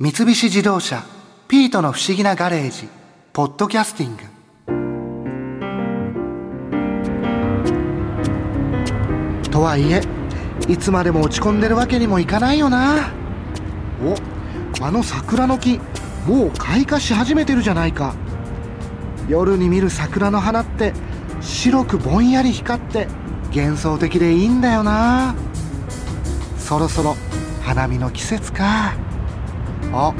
三菱自動車「ピートの不思議なガレージ」「ポッドキャスティング」とはいえいつまでも落ち込んでるわけにもいかないよな。おあの桜の木もう開花し始めてるじゃないか。夜に見る桜の花って白くぼんやり光って幻想的でいいんだよな。そろそろ花見の季節か。あ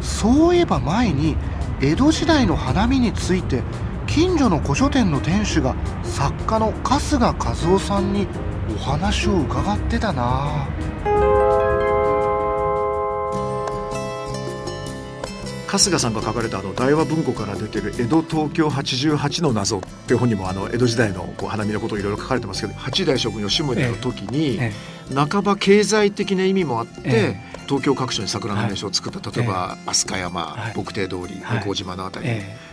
そういえば前に江戸時代の花見について近所の古書店の店主が作家の春日和夫さんにお話を伺ってたな。春日さんが書かれたあの大和文庫から出てる「江戸東京88の謎」っていう本にもあの江戸時代のこう花見のことをいろいろ書かれてますけど八代将軍吉宗の時に半ば経済的な意味もあって東京各所に桜の名所を作った例えば飛鳥山牧亭通り向島のあたり。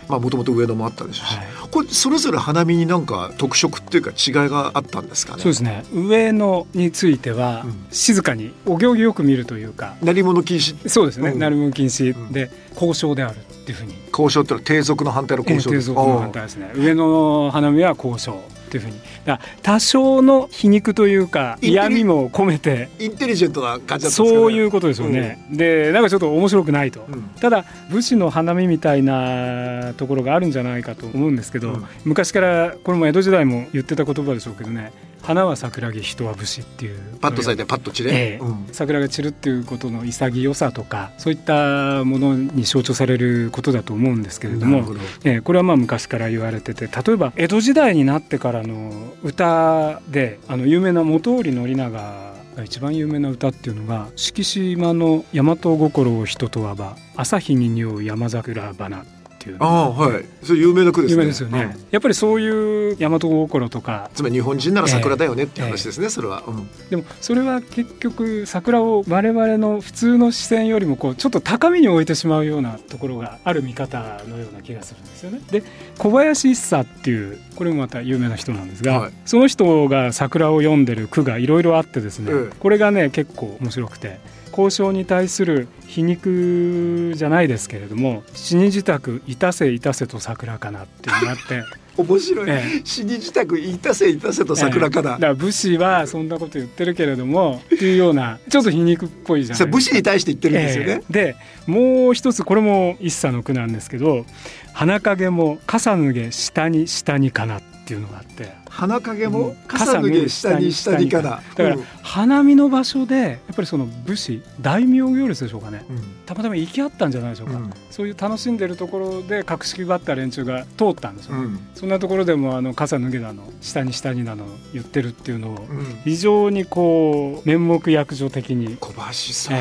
まあもともと上野もあったでしょうし。これそれぞれ花見になんか特色っていうか違いがあったんですかね？そうですね。上野については静かにお行儀よく見るというか。鳴り物禁止？そうですね。鳴り物禁止？で交渉であるっていうふうに。交渉ってのは低俗の反対の交渉。低俗の反対ですね。上野の花見は交渉っていうふうに。だ多少の皮肉というか嫌味も込めてインテリジェントな感じだったんですか、ね、そういうことですよね、うん、でなんかちょっと面白くないと、うん、ただ武士の花見みたいなところがあるんじゃないかと思うんですけど、うん、昔からこれも江戸時代も言ってた言葉でしょうけどね花は桜木人は武士っていうパッと咲いてパッと散れ、ええ。うん、桜が散るっていうことの潔さとかそういったものに象徴されることだと思うんですけれどもええ、これはまあ昔から言われてて例えば江戸時代になってからの歌であの有名な本居宣長が一番有名な歌っていうのが敷島の大和心を人とはば朝日に匂う山桜花っていうああはい。それ有名な句ですね。有名ですよね、うん、やっぱりそういう大和心とか。つまり日本人なら桜だよねっていう話ですね、えー、それは、うん、でもそれは結局桜を我々の普通の視線よりもこうちょっと高みに置いてしまうようなところがある見方のような気がするんですよね。で小林一茶っていうこれもまた有名な人なんですが、はい、その人が桜を読んでる句がいろいろあってですね、えー、これがね結構面白くて交渉に対する皮肉じゃないですけれども死に自宅いたせいたせと桜かなっていうのがあって。面白い、ええ、死に自宅いたせいたせと桜かな、ええ、だから武士はそんなこと言ってるけれどもっていうようなちょっと皮肉っぽいじゃない。武士に対して言ってるんですよね、え、でもう一つこれも一茶の句なんですけど「花影も傘脱げ下に下にかな」っていうのがあって花影も傘脱げ下に下にかなだから花見の場所でやっぱりその武士大名行列でしょうかね、うん、たまたま行き合ったんじゃないでしょうか、うん、そういう楽しんでるところで格式があった連中が通ったんですよ、うん、そんなところでもあの傘脱げだの下に下になの言ってるっていうのを非常にこう面目役所的に。小橋ら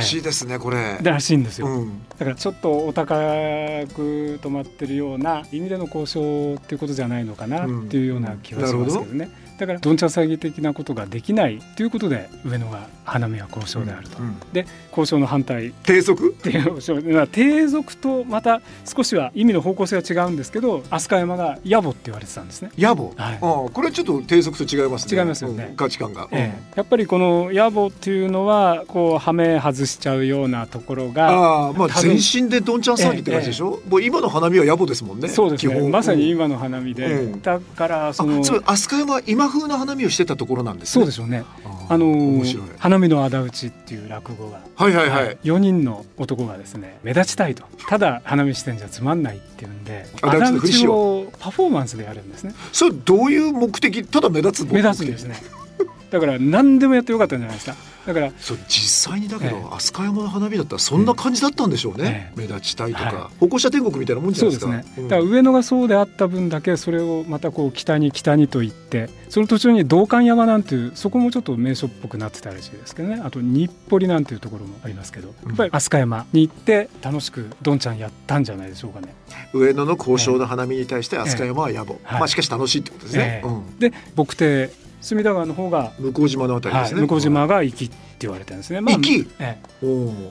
しいですね、えー、これ。らしいんですよ、だからちょっとお高く止まってるような意味での交渉っていうことじゃないのかなっていうような気がしますけどね、だからどんちゃん騒ぎ的なことができないということで上野が花見は交渉であると、うんうん、で交渉の反対。低俗？低俗とまた少しは意味の方向性は違うんですけど飛鳥山が野暮って言われてたんですね。野暮、はい、あこれはちょっと低俗と違いますね。違いますよね、うん、価値観が、ええ、やっぱりこの野暮っていうのはこうはめ外しちゃうようなところがあまあ全身でどんちゃん騒ぎって感じでしょ、ええ、もう今の花見は野暮ですもんね。そうですね。まさに今の花見で、だからその飛鳥山今風な花見をしてたところなんです、ね、そうでしょうね。あの花見の仇討ちっていう落語が。はいはいはい、4人の男がですね目立ちたいと。ただ花見してんじゃつまんないっていうんで仇討ちをパフォーマンスでやるんですね。それどういう目的？ただ目立つ目立つんですねだから何でもやってよかったんじゃないですか。だからそう実際にだけど、ええ、飛鳥山の花火だったらそんな感じだったんでしょうね、え、目立ちたいとか、はい、歩行者天国みたいなもんじゃないですか。そうですね、だから上野がそうであった分だけそれをまたこう北に北にと言ってその途中に道館山なんていうそこもちょっと名所っぽくなってたらしいですけどね。あと日暮里なんていうところもありますけどやっぱり飛鳥山に行って楽しくどんちゃんやったんじゃないでしょうかね。上野の交渉の花見に対して飛鳥山は野暮、まあしかし楽しいってことですね、うん、で牧亭隅田川の方が向島のあたりですね、はい、向島が壱岐って言われてるんですね、まあ、壱岐、ええ、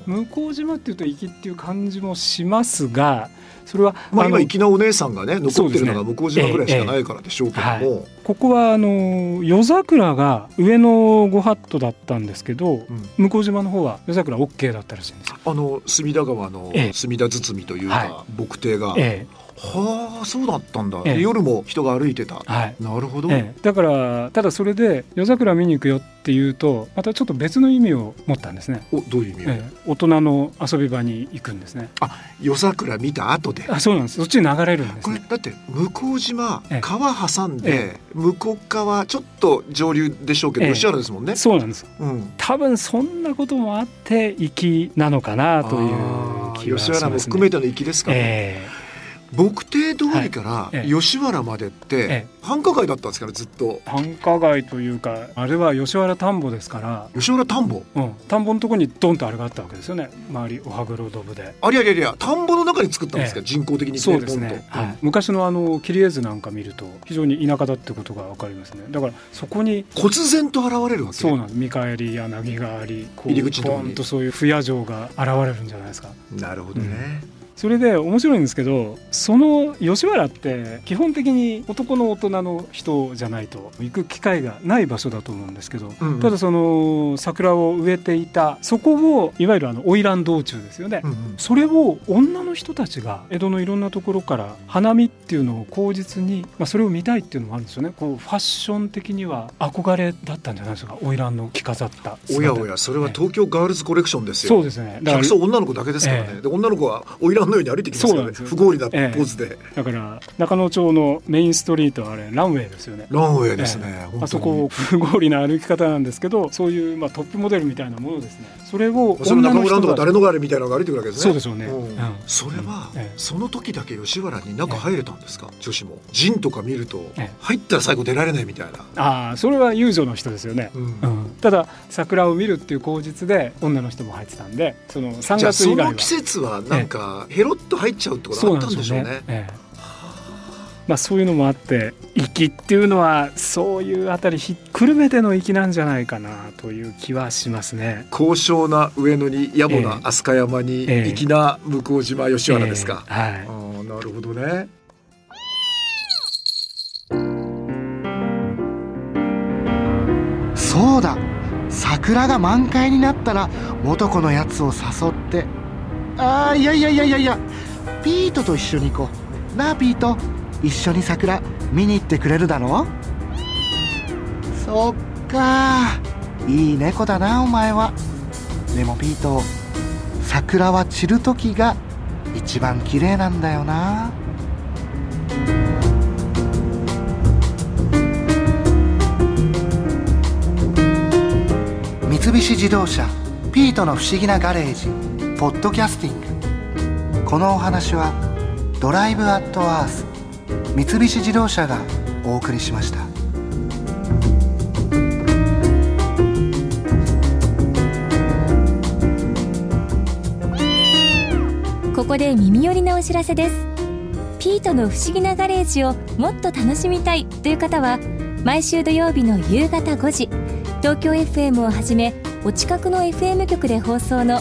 向島っていうと壱岐っていう感じもしますがそれはまあ今粋なお姉さんがね残ってるのが向島ぐらいしかないからでしょうけども、ええ。えはい、ここはあの夜桜が上野ご法度だったんですけど、うん、向島の方は夜桜 OK だったらしいんですあの隅田川の隅田包みというか、はい、牧庭が、ええはあそうだったんだ、ええ、夜も人が歩いてた、はい、なるほど、ええ、だからただそれで夜桜見に行くよっていうとまたちょっと別の意味を持ったんですね。おどういう意味、ええ、大人の遊び場に行くんですね。あ夜桜見た後で。あそうなんです。そっちに流れるんです、ね、これだって向島、川挟んで、向こう側ちょっと上流でしょうけど、吉原ですもんね。そうなんです、うん、多分そんなこともあって行きなのかなという気がします、ね、吉原も含めての行きですかね、えー牧庭通りから吉原までって繁華街だったんですからずっと。繁華街というかあれは吉原田んぼですから。吉原田んぼ、うん、田んぼのところにドンとあれがあったわけですよね。周りおはぐろどぶで。ありゃりゃりゃ田んぼの中に作ったんですか、人工的にそうですね、はい、昔のあの切り絵図なんか見ると非常に田舎だってことがわかりますね。だからそこに忽然と現れるわけ？そうなんです。見返り柳があり入り口のとそういう不夜城が現れるんじゃないですか。なるほどね、うんそれで面白いんですけどその吉原って基本的に男の大人の人じゃないと行く機会がない場所だと思うんですけど、うんうん、ただその桜を植えていたそこをいわゆるあの花魁道中ですよね、うんうん、それを女の人たちが江戸のいろんなところから花見っていうのを口実に、まあ、それを見たいっていうのもあるんですよね。こうファッション的には憧れだったんじゃないですか。花魁の着飾ったおやおやそれは東京ガールズコレクションですよ、そうですね。客層女の子だけですからね、えで女の子は花魁のように歩いてきますよね。不合理なポーズで、え、だから中野町のメインストリートあれランウェイですよね。ランウェイですね、あそこ不合理な歩き方なんですけどそういうまあトップモデルみたいなものですね。それをそれ中村とか誰のがあれみたいなのが歩いてくるわけですね。そうでしょうね、それは、その時だけ吉原に中入れたんですか、女子も。陣とか見ると、入ったら最後出られないみたいな。ああそれは遊女の人ですよね、うん。ただ桜を見るっていう口実で女の人も入ってたんでその3月以外は。その季節はなんかヘロッと入っちゃうってことあったんでしょうね。ええ。まあ、そういうのもあって粋っていうのはそういうあたりひっくるめての粋なんじゃないかなという気はしますね。高尚な上野に野暮な飛鳥山に粋な向島吉原ですか、はい、あなるほどね。そうだ。桜が満開になったら元子のやつを誘ってああいやいやいやいやいや。ピートと一緒に行こう。なあピート。一緒に桜見に行ってくれるだろそっか。いい猫だなお前は。でもピート桜は散る時が一番綺麗なんだよな。三菱自動車ピートの不思議なガレージ。ポッドキャスティング。このお話はドライブアットアース三菱自動車がお送りしました。ここで耳寄りなお知らせです。ピートの不思議なガレージをもっと楽しみたいという方は毎週土曜日の夕方5時東京 FM をはじめお近くの FM 局で放送の